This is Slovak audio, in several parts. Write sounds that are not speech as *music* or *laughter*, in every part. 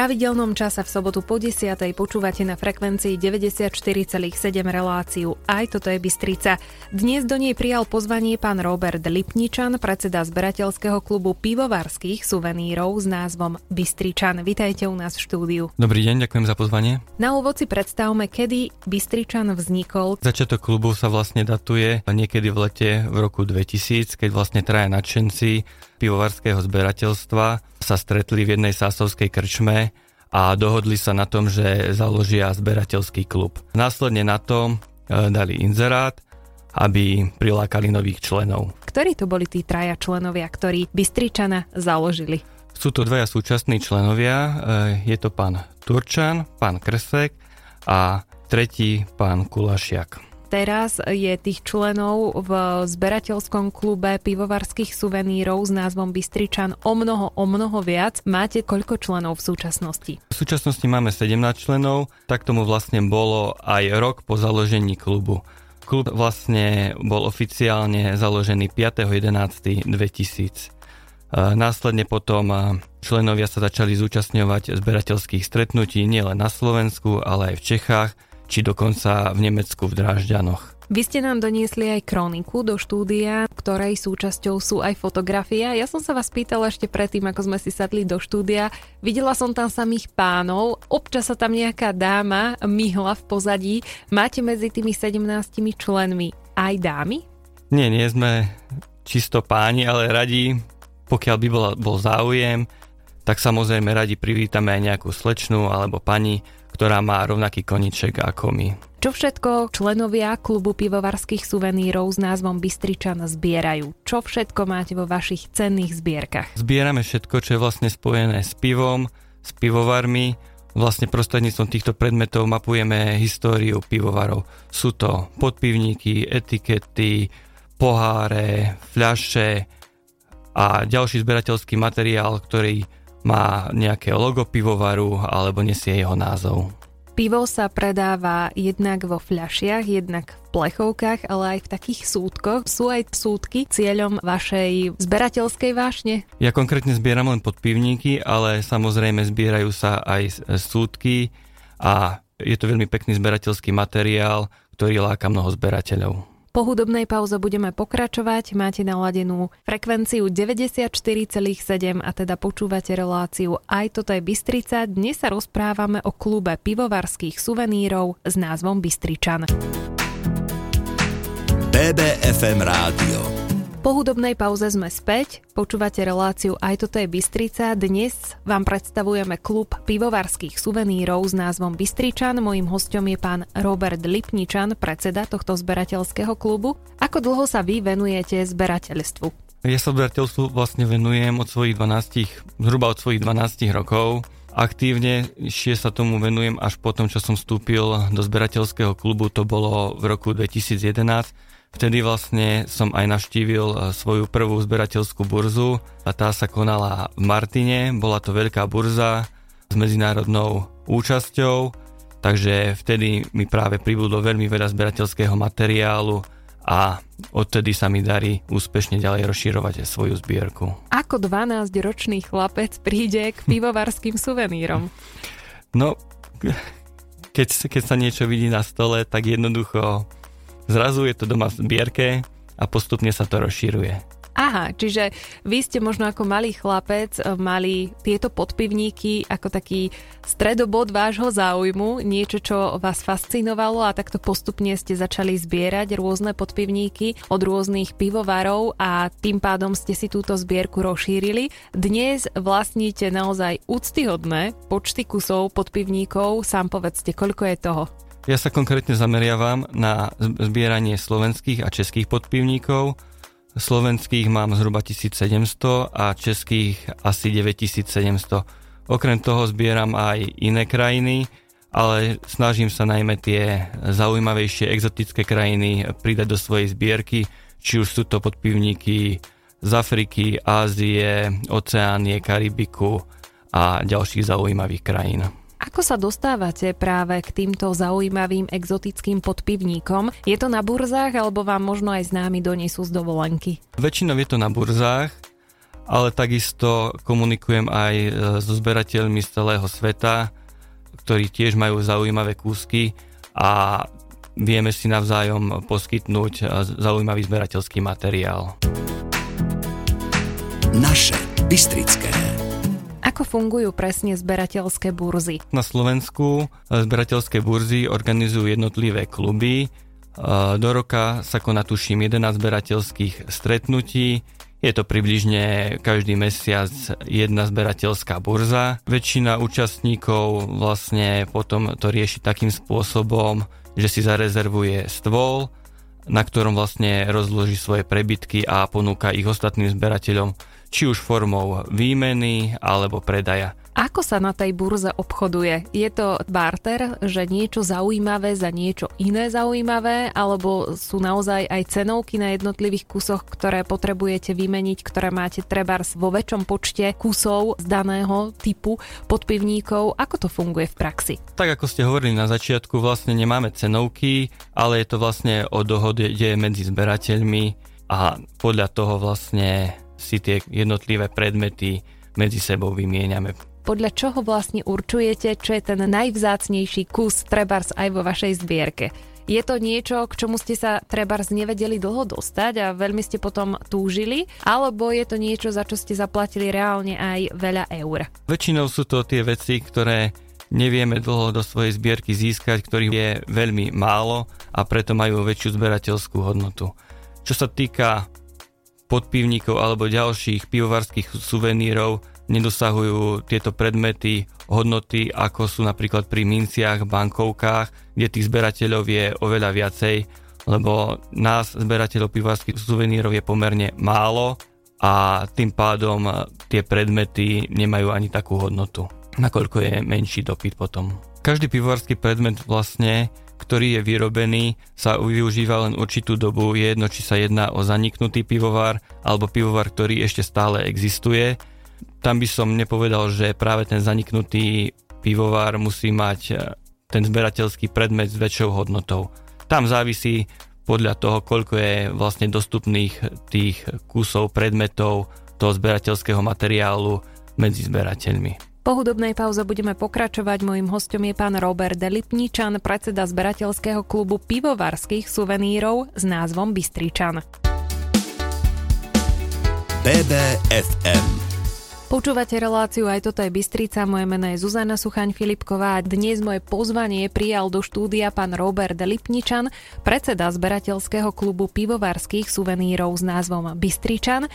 pravidelnom čase v sobotu po 10. počúvate na frekvencii 94,7 reláciu. Aj toto je Bystrica. Dnes do nej prijal pozvanie pán Robert Lipničan, predseda zberateľského klubu pivovarských suvenírov s názvom Bystričan. Vitajte u nás v štúdiu. Dobrý deň, ďakujem za pozvanie. Na úvod si predstavme, kedy Bystričan vznikol. Začiatok klubu sa vlastne datuje niekedy v lete v roku 2000, keď vlastne traja nadšenci pivovarského zberateľstva sa stretli v jednej sásovskej krčme a dohodli sa na tom, že založia zberateľský klub. Následne na to e, dali inzerát, aby prilákali nových členov. Ktorí to boli tí traja členovia, ktorí Bystričana založili? Sú to dvaja súčasní členovia, e, je to pán Turčan, pán Krsek a tretí pán Kulašiak. Teraz je tých členov v zberateľskom klube pivovarských suvenírov s názvom Bystričan o mnoho, o mnoho viac. Máte koľko členov v súčasnosti? V súčasnosti máme 17 členov, tak tomu vlastne bolo aj rok po založení klubu. Klub vlastne bol oficiálne založený 5.11.2000. Následne potom členovia sa začali zúčastňovať zberateľských stretnutí nielen na Slovensku, ale aj v Čechách – či dokonca v Nemecku v Drážďanoch. Vy ste nám doniesli aj kroniku do štúdia, ktorej súčasťou sú aj fotografia. Ja som sa vás pýtala ešte predtým, ako sme si sadli do štúdia. Videla som tam samých pánov, občas sa tam nejaká dáma myhla v pozadí. Máte medzi tými 17 členmi aj dámy? Nie, nie sme čisto páni, ale radi, pokiaľ by bol, bol záujem, tak samozrejme radi privítame aj nejakú slečnu alebo pani, ktorá má rovnaký koniček ako my. Čo všetko členovia klubu pivovarských suvenírov s názvom Bystričan zbierajú? Čo všetko máte vo vašich cenných zbierkach? Zbierame všetko, čo je vlastne spojené s pivom, s pivovarmi. Vlastne prostredníctvom týchto predmetov mapujeme históriu pivovarov. Sú to podpivníky, etikety, poháre, fľaše a ďalší zberateľský materiál, ktorý má nejaké logo pivovaru alebo nesie jeho názov. Pivo sa predáva jednak vo fľašiach, jednak v plechovkách, ale aj v takých súdkoch. Sú aj súdky cieľom vašej zberateľskej vášne? Ja konkrétne zbieram len podpivníky, ale samozrejme zbierajú sa aj súdky a je to veľmi pekný zberateľský materiál, ktorý láka mnoho zberateľov. Po hudobnej pauze budeme pokračovať. Máte naladenú frekvenciu 94,7 a teda počúvate reláciu Aj toto je Bystrica. Dnes sa rozprávame o klube pivovarských suvenírov s názvom Bystričan. BBFM Rádio po hudobnej pauze sme späť, počúvate reláciu Aj toto je Bystrica. Dnes vám predstavujeme klub pivovarských suvenírov s názvom Bystričan. Mojím hostom je pán Robert Lipničan, predseda tohto zberateľského klubu. Ako dlho sa vy venujete zberateľstvu? Ja sa zberateľstvu vlastne venujem od svojich 12, zhruba od svojich 12 rokov. Aktívne ešte sa tomu venujem až po tom, čo som vstúpil do zberateľského klubu, to bolo v roku 2011 Vtedy vlastne som aj navštívil e, svoju prvú zberateľskú burzu a tá sa konala v Martine. Bola to veľká burza s medzinárodnou účasťou, takže vtedy mi práve pribudlo veľmi veľa zberateľského materiálu a odtedy sa mi darí úspešne ďalej rozširovať svoju zbierku. Ako 12-ročný chlapec príde k pivovarským suvenírom? No, keď, keď sa niečo vidí na stole, tak jednoducho Zrazu je to doma v zbierke a postupne sa to rozšíruje. Aha, čiže vy ste možno ako malý chlapec eh, mali tieto podpivníky ako taký stredobod vášho záujmu, niečo, čo vás fascinovalo a takto postupne ste začali zbierať rôzne podpivníky od rôznych pivovarov a tým pádom ste si túto zbierku rozšírili. Dnes vlastníte naozaj úctyhodné počty kusov podpivníkov, sám povedzte, koľko je toho? Ja sa konkrétne zameriavam na zbieranie slovenských a českých podpivníkov. Slovenských mám zhruba 1700 a českých asi 9700. Okrem toho zbieram aj iné krajiny, ale snažím sa najmä tie zaujímavejšie exotické krajiny pridať do svojej zbierky, či už sú to podpivníky z Afriky, Ázie, Oceánie, Karibiku a ďalších zaujímavých krajín. Ako sa dostávate práve k týmto zaujímavým exotickým podpivníkom? Je to na burzách alebo vám možno aj známi donesú z dovolenky? Väčšinou je to na burzách ale takisto komunikujem aj e, so zberateľmi z celého sveta, ktorí tiež majú zaujímavé kúsky a vieme si navzájom poskytnúť e, zaujímavý zberateľský materiál. Naše Bystrické. Ako fungujú presne zberateľské burzy? Na Slovensku e, zberateľské burzy organizujú jednotlivé kluby. Do roka sa koná tuším 11 zberateľských stretnutí je to približne každý mesiac jedna zberateľská burza. Väčšina účastníkov vlastne potom to rieši takým spôsobom, že si zarezervuje stôl, na ktorom vlastne rozloží svoje prebytky a ponúka ich ostatným zberateľom, či už formou výmeny alebo predaja. Ako sa na tej burze obchoduje? Je to barter, že niečo zaujímavé za niečo iné zaujímavé, alebo sú naozaj aj cenovky na jednotlivých kusoch, ktoré potrebujete vymeniť, ktoré máte trebárs vo väčšom počte kusov z daného typu podpivníkov? Ako to funguje v praxi? Tak ako ste hovorili na začiatku, vlastne nemáme cenovky, ale je to vlastne o dohode medzi zberateľmi a podľa toho vlastne si tie jednotlivé predmety medzi sebou vymieňame podľa čoho vlastne určujete, čo je ten najvzácnejší kus trebars aj vo vašej zbierke. Je to niečo, k čomu ste sa trebárs nevedeli dlho dostať a veľmi ste potom túžili, alebo je to niečo, za čo ste zaplatili reálne aj veľa eur? Väčšinou sú to tie veci, ktoré nevieme dlho do svojej zbierky získať, ktorých je veľmi málo a preto majú väčšiu zberateľskú hodnotu. Čo sa týka podpivníkov alebo ďalších pivovarských suvenírov, nedosahujú tieto predmety hodnoty, ako sú napríklad pri minciach, bankovkách, kde tých zberateľov je oveľa viacej, lebo nás, zberateľov pivarských suvenírov, je pomerne málo a tým pádom tie predmety nemajú ani takú hodnotu, nakoľko je menší dopyt potom. Každý pivovarský predmet vlastne ktorý je vyrobený, sa využíva len určitú dobu. Je jedno, či sa jedná o zaniknutý pivovar alebo pivovar, ktorý ešte stále existuje tam by som nepovedal, že práve ten zaniknutý pivovar musí mať e, ten zberateľský predmet s väčšou hodnotou. Tam závisí podľa toho, koľko je vlastne dostupných tých kusov, predmetov toho zberateľského materiálu medzi zberateľmi. Po hudobnej pauze budeme pokračovať. Mojím hostom je pán Robert Delipničan, predseda zberateľského klubu pivovarských suvenírov s názvom Bystričan. BBFM Počúvate reláciu aj toto je Bystrica, moje meno je Zuzana Suchaň Filipková a dnes moje pozvanie prijal do štúdia pán Robert Lipničan, predseda zberateľského klubu pivovarských suvenírov s názvom Bystričan.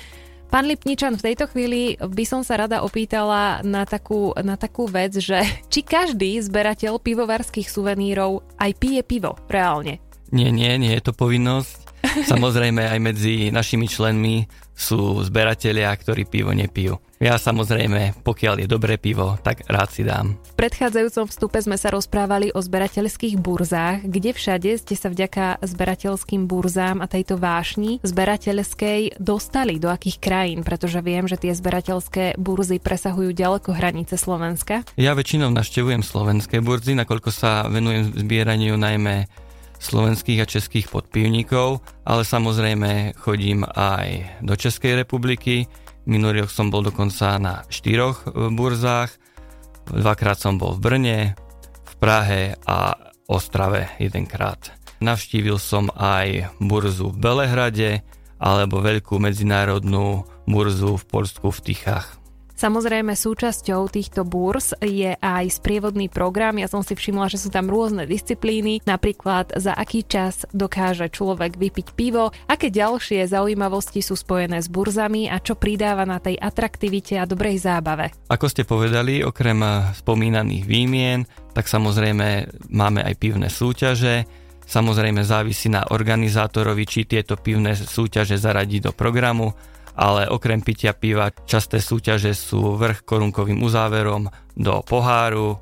Pán Lipničan, v tejto chvíli by som sa rada opýtala na takú, na takú vec, že či každý zberateľ pivovarských suvenírov aj pije pivo reálne? Nie, nie, nie je to povinnosť. *laughs* Samozrejme aj medzi našimi členmi sú zberatelia, ktorí pivo nepijú. Ja samozrejme, pokiaľ je dobré pivo, tak rád si dám. V predchádzajúcom vstupe sme sa rozprávali o zberateľských burzách, kde všade ste sa vďaka zberateľským burzám a tejto vášni zberateľskej dostali do akých krajín, pretože viem, že tie zberateľské burzy presahujú ďaleko hranice Slovenska. Ja väčšinou naštevujem slovenské burzy, nakoľko sa venujem zbieraniu najmä slovenských a českých podpivníkov, ale samozrejme chodím aj do Českej republiky, Minulý rok som bol dokonca na štyroch e, burzách, dvakrát som bol v Brne, v Prahe a Ostrave jedenkrát. Navštívil som aj burzu v Belehrade alebo veľkú medzinárodnú burzu v Polsku v Tichách. Samozrejme súčasťou týchto burs je aj sprievodný program. Ja som si všimla, že sú tam rôzne disciplíny, napríklad za aký čas dokáže človek vypiť pivo, aké ďalšie zaujímavosti sú spojené s burzami a čo pridáva na tej atraktivite a dobrej zábave. Ako ste povedali, okrem spomínaných výmien, tak samozrejme máme aj pivné súťaže, Samozrejme závisí na organizátorovi, či tieto pivné súťaže zaradí do programu ale okrem pitia piva časté súťaže sú vrch korunkovým uzáverom do poháru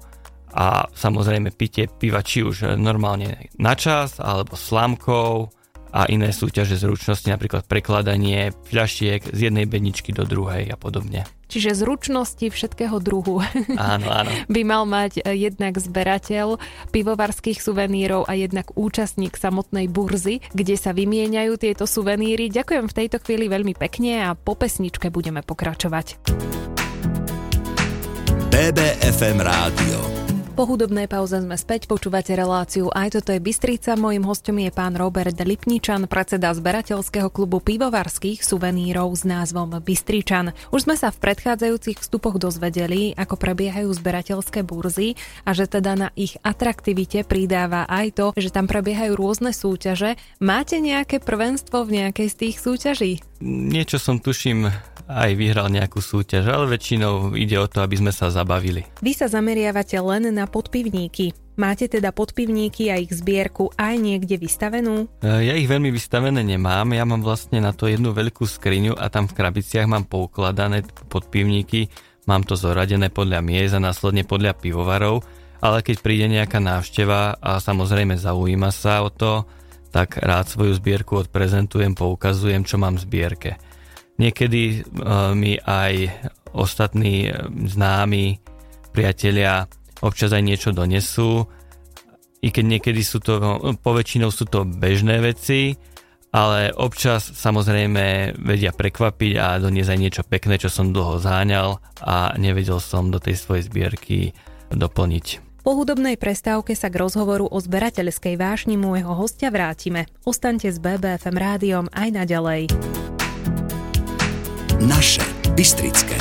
a samozrejme pitie piva či už normálne na čas alebo slamkou a iné súťaže zručnosti, napríklad prekladanie fľašiek z jednej bedničky do druhej a podobne. Čiže zručnosti všetkého druhu áno, áno. *laughs* by mal mať e, jednak zberateľ pivovarských suvenírov a jednak účastník samotnej burzy, kde sa vymieňajú tieto suveníry. Ďakujem v tejto chvíli veľmi pekne a po pesničke budeme pokračovať. BBFM Rádio po hudobnej pauze sme späť, počúvate reláciu Aj toto je Bystrica. Mojím hostom je pán Robert Lipničan, predseda zberateľského klubu pivovarských suvenírov s názvom Bystričan. Už sme sa v predchádzajúcich vstupoch dozvedeli, ako prebiehajú zberateľské burzy a že teda na ich atraktivite pridáva aj to, že tam prebiehajú rôzne súťaže. Máte nejaké prvenstvo v nejakej z tých súťaží? Niečo som tuším aj vyhral nejakú súťaž, ale väčšinou ide o to, aby sme sa zabavili. Vy sa zameriavate len na podpivníky. Máte teda podpivníky a ich zbierku aj niekde vystavenú? E, ja ich veľmi vystavené nemám, ja mám vlastne na to jednu veľkú skriňu a tam v krabiciach mám poukladané podpivníky, mám to zoradené podľa miest a následne podľa pivovarov, ale keď príde nejaká návšteva a samozrejme zaujíma sa o to, tak rád svoju zbierku odprezentujem, poukazujem, čo mám v zbierke. Niekedy uh, mi aj ostatní uh, známi priatelia občas aj niečo donesú, i keď niekedy sú to, poväčšinou sú to bežné veci, ale občas samozrejme vedia prekvapiť a doniesť aj niečo pekné, čo som dlho záňal a nevedel som do tej svojej zbierky doplniť. Po hudobnej prestávke sa k rozhovoru o zberateľskej vášni môjho hostia vrátime. Ostaňte s BBFM rádiom aj naďalej. Naše Bystrické.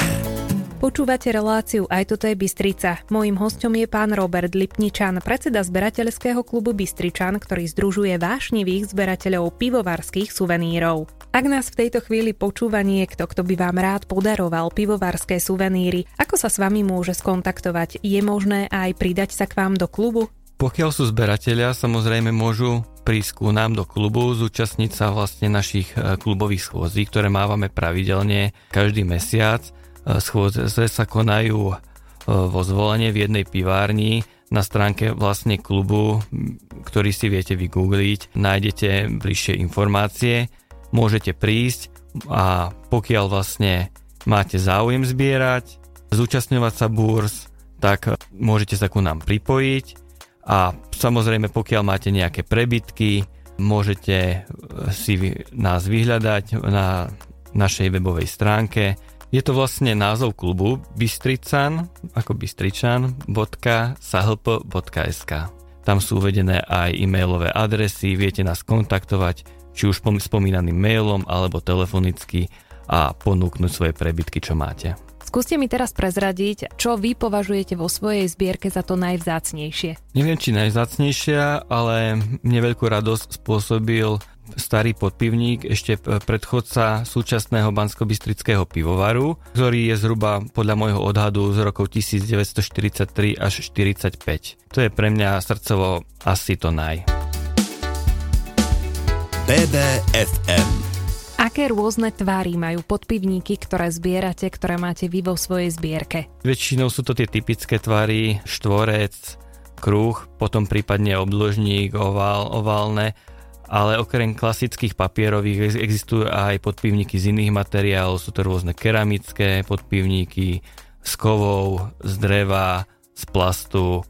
Počúvate reláciu Aj toto je Bystrica. Mojím hostom je pán Robert Lipničan, predseda zberateľského klubu Bystričan, ktorý združuje vášnivých zberateľov pivovarských suvenírov. Ak nás v tejto chvíli počúva niekto, kto by vám rád podaroval pivovarské suveníry, ako sa s vami môže skontaktovať? Je možné aj pridať sa k vám do klubu? Pokiaľ sú zberatelia, samozrejme môžu prísť ku nám do klubu, zúčastniť sa vlastne našich e, klubových schôdzí, ktoré mávame pravidelne každý mesiac. E, schôdze sa konajú e, vo zvolenie v jednej pivárni na stránke vlastne klubu, ktorý si viete vygoogliť, nájdete bližšie informácie, môžete prísť a pokiaľ vlastne máte záujem zbierať, zúčastňovať sa burs, tak môžete sa ku nám pripojiť a samozrejme, pokiaľ máte nejaké prebytky, môžete si nás vyhľadať na našej webovej stránke. Je to vlastne názov klubu Bystrican, ako bystričan.sahlp.sk. Tam sú uvedené aj e-mailové adresy, viete nás kontaktovať, či už spomínaným mailom alebo telefonicky a ponúknuť svoje prebytky, čo máte. Skúste mi teraz prezradiť, čo vy považujete vo svojej zbierke za to najvzácnejšie. Neviem, či najvzácnejšia, ale mne veľkú radosť spôsobil starý podpivník, ešte predchodca súčasného bansko-bystrického pivovaru, ktorý je zhruba podľa môjho odhadu z rokov 1943 až 45. To je pre mňa srdcovo asi to naj. BBFM Aké rôzne tvary majú podpivníky, ktoré zbierate, ktoré máte vy vo svojej zbierke? Väčšinou sú to tie typické tvary, štvorec, kruh, potom prípadne obdĺžník, ovál, oválne, ale okrem klasických papierových existujú aj podpivníky z iných materiálov, sú to rôzne keramické podpivníky, z kovov, z dreva, z plastu,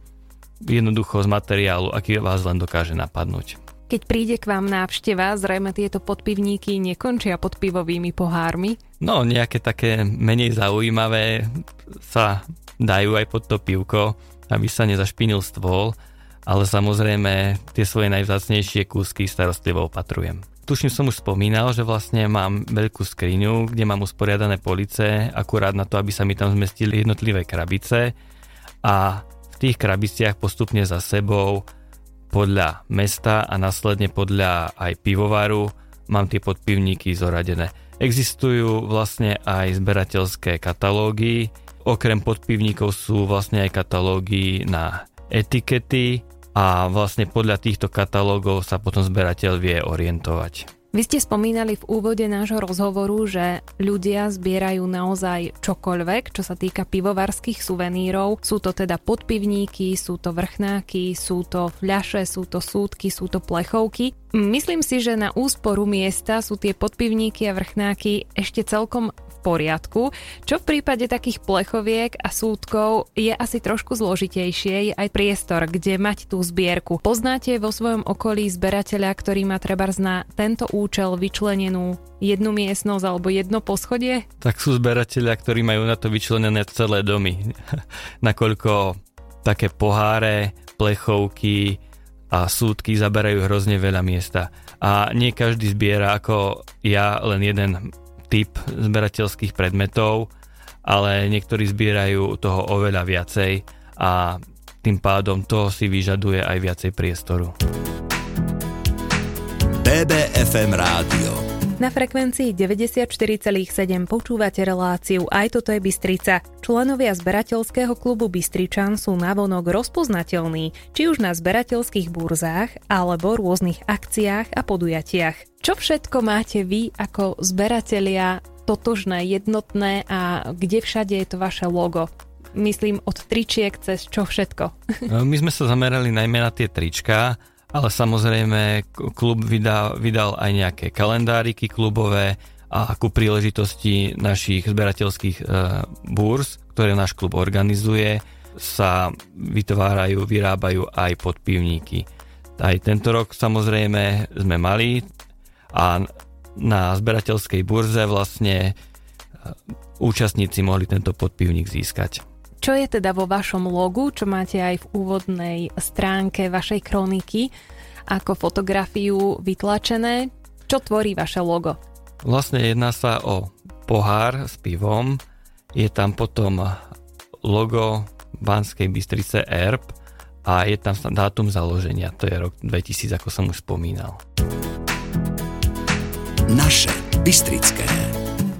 jednoducho z materiálu, aký vás len dokáže napadnúť. Keď príde k vám návšteva, zrejme tieto podpivníky nekončia pod pivovými pohármi? No, nejaké také menej zaujímavé sa dajú aj pod to pivko, aby sa nezašpinil stôl, ale samozrejme tie svoje najvzácnejšie kúsky starostlivo opatrujem. Tuším som už spomínal, že vlastne mám veľkú skriňu, kde mám usporiadané police, akurát na to, aby sa mi tam zmestili jednotlivé krabice a v tých krabiciach postupne za sebou podľa mesta a následne podľa aj pivovaru mám tie podpivníky zoradené. Existujú vlastne aj zberateľské katalógy, okrem podpivníkov sú vlastne aj katalógy na etikety a vlastne podľa týchto katalógov sa potom zberateľ vie orientovať. Vy ste spomínali v úvode nášho rozhovoru, že ľudia zbierajú naozaj čokoľvek, čo sa týka pivovarských suvenírov. Sú to teda podpivníky, sú to vrchnáky, sú to fľaše, sú to súdky, sú to plechovky. Myslím si, že na úsporu miesta sú tie podpivníky a vrchnáky ešte celkom poriadku, čo v prípade takých plechoviek a súdkov je asi trošku zložitejšie, je aj priestor, kde mať tú zbierku. Poznáte vo svojom okolí zberateľa, ktorý má treba na tento účel vyčlenenú jednu miestnosť alebo jedno poschodie? Tak sú zberatelia, ktorí majú na to vyčlenené celé domy. *laughs* Nakoľko také poháre, plechovky a súdky zaberajú hrozne veľa miesta. A nie každý zbiera ako ja len jeden typ zberateľských predmetov, ale niektorí zbierajú toho oveľa viacej a tým pádom to si vyžaduje aj viacej priestoru. BBFM rádio na frekvencii 94,7 počúvate reláciu Aj toto je Bystrica. Členovia zberateľského klubu Bystričan sú navonok rozpoznateľní, či už na zberateľských burzách alebo rôznych akciách a podujatiach. Čo všetko máte vy ako zberatelia totožné, jednotné a kde všade je to vaše logo? Myslím od tričiek cez čo všetko. *laughs* My sme sa zamerali najmä na tie trička, ale samozrejme klub vydal, vydal aj nejaké kalendáriky klubové a ku príležitosti našich zberateľských e, búrz, ktoré náš klub organizuje, sa vytvárajú, vyrábajú aj podpivníky. Aj tento rok samozrejme sme mali a na zberateľskej burze vlastne e, účastníci mohli tento podpivník získať. Čo je teda vo vašom logu, čo máte aj v úvodnej stránke vašej kroniky, ako fotografiu vytlačené? Čo tvorí vaše logo? Vlastne jedná sa o pohár s pivom, je tam potom logo Banskej Bystrice ERP a je tam dátum založenia, to je rok 2000, ako som už spomínal. Naše Bystrické.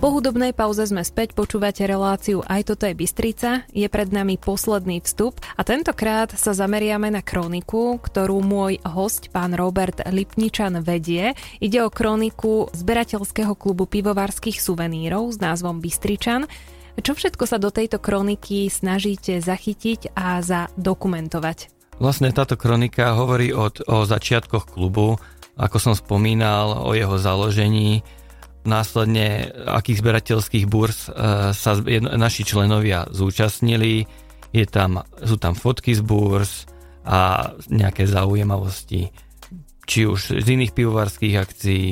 Po hudobnej pauze sme späť, počúvate reláciu Aj toto je Bystrica, je pred nami posledný vstup a tentokrát sa zameriame na kroniku, ktorú môj host, pán Robert Lipničan, vedie. Ide o kroniku zberateľského klubu pivovarských suvenírov s názvom Bystričan. Čo všetko sa do tejto kroniky snažíte zachytiť a zadokumentovať? Vlastne táto kronika hovorí o, o začiatkoch klubu, ako som spomínal, o jeho založení, následne akých zberateľských burz e, sa naši členovia zúčastnili. Je tam, sú tam fotky z burz a nejaké zaujímavosti, či už z iných pivovarských akcií,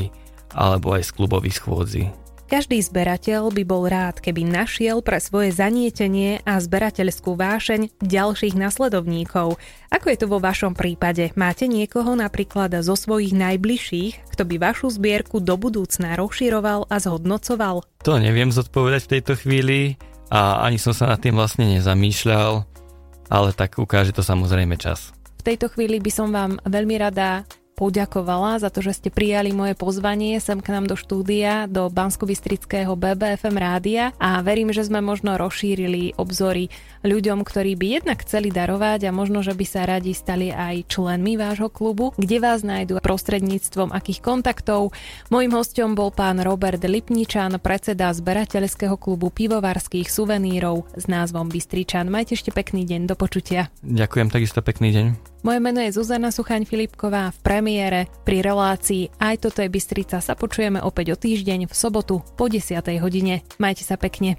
alebo aj z klubových schôdzi. Každý zberateľ by bol rád, keby našiel pre svoje zanietenie a zberateľskú vášeň ďalších nasledovníkov. Ako je to vo vašom prípade? Máte niekoho napríklad zo svojich najbližších, kto by vašu zbierku do budúcna rozširoval a zhodnocoval? To neviem zodpovedať v tejto chvíli a ani som sa nad tým vlastne nezamýšľal, ale tak ukáže to samozrejme čas. V tejto chvíli by som vám veľmi rada poďakovala za to, že ste prijali moje pozvanie sem k nám do štúdia, do bansko BBFM rádia a verím, že sme možno rozšírili obzory ľuďom, ktorí by jednak chceli darovať a možno, že by sa radi stali aj členmi vášho klubu, kde vás nájdu prostredníctvom akých kontaktov. Mojím hostom bol pán Robert Lipničan, predseda zberateľského klubu pivovarských suvenírov s názvom Bystričan. Majte ešte pekný deň, do počutia. Ďakujem, takisto pekný deň. Moje meno je Zuzana Suchaň Filipková v premiére. Pri relácii Aj toto je Bystrica sa počujeme opäť o týždeň v sobotu po 10. hodine. Majte sa pekne.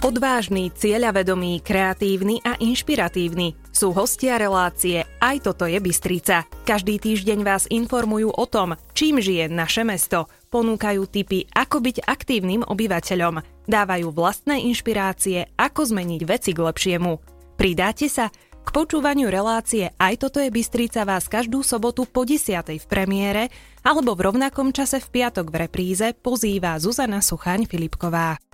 Odvážny, cieľavedomý, kreatívny a inšpiratívny sú hostia relácie Aj toto je Bystrica. Každý týždeň vás informujú o tom, čím žije naše mesto. Ponúkajú tipy, ako byť aktívnym obyvateľom. Dávajú vlastné inšpirácie, ako zmeniť veci k lepšiemu. Pridáte sa? K počúvaniu relácie Aj toto je Bystrica vás každú sobotu po 10. v premiére alebo v rovnakom čase v piatok v repríze pozýva Zuzana Suchaň Filipková.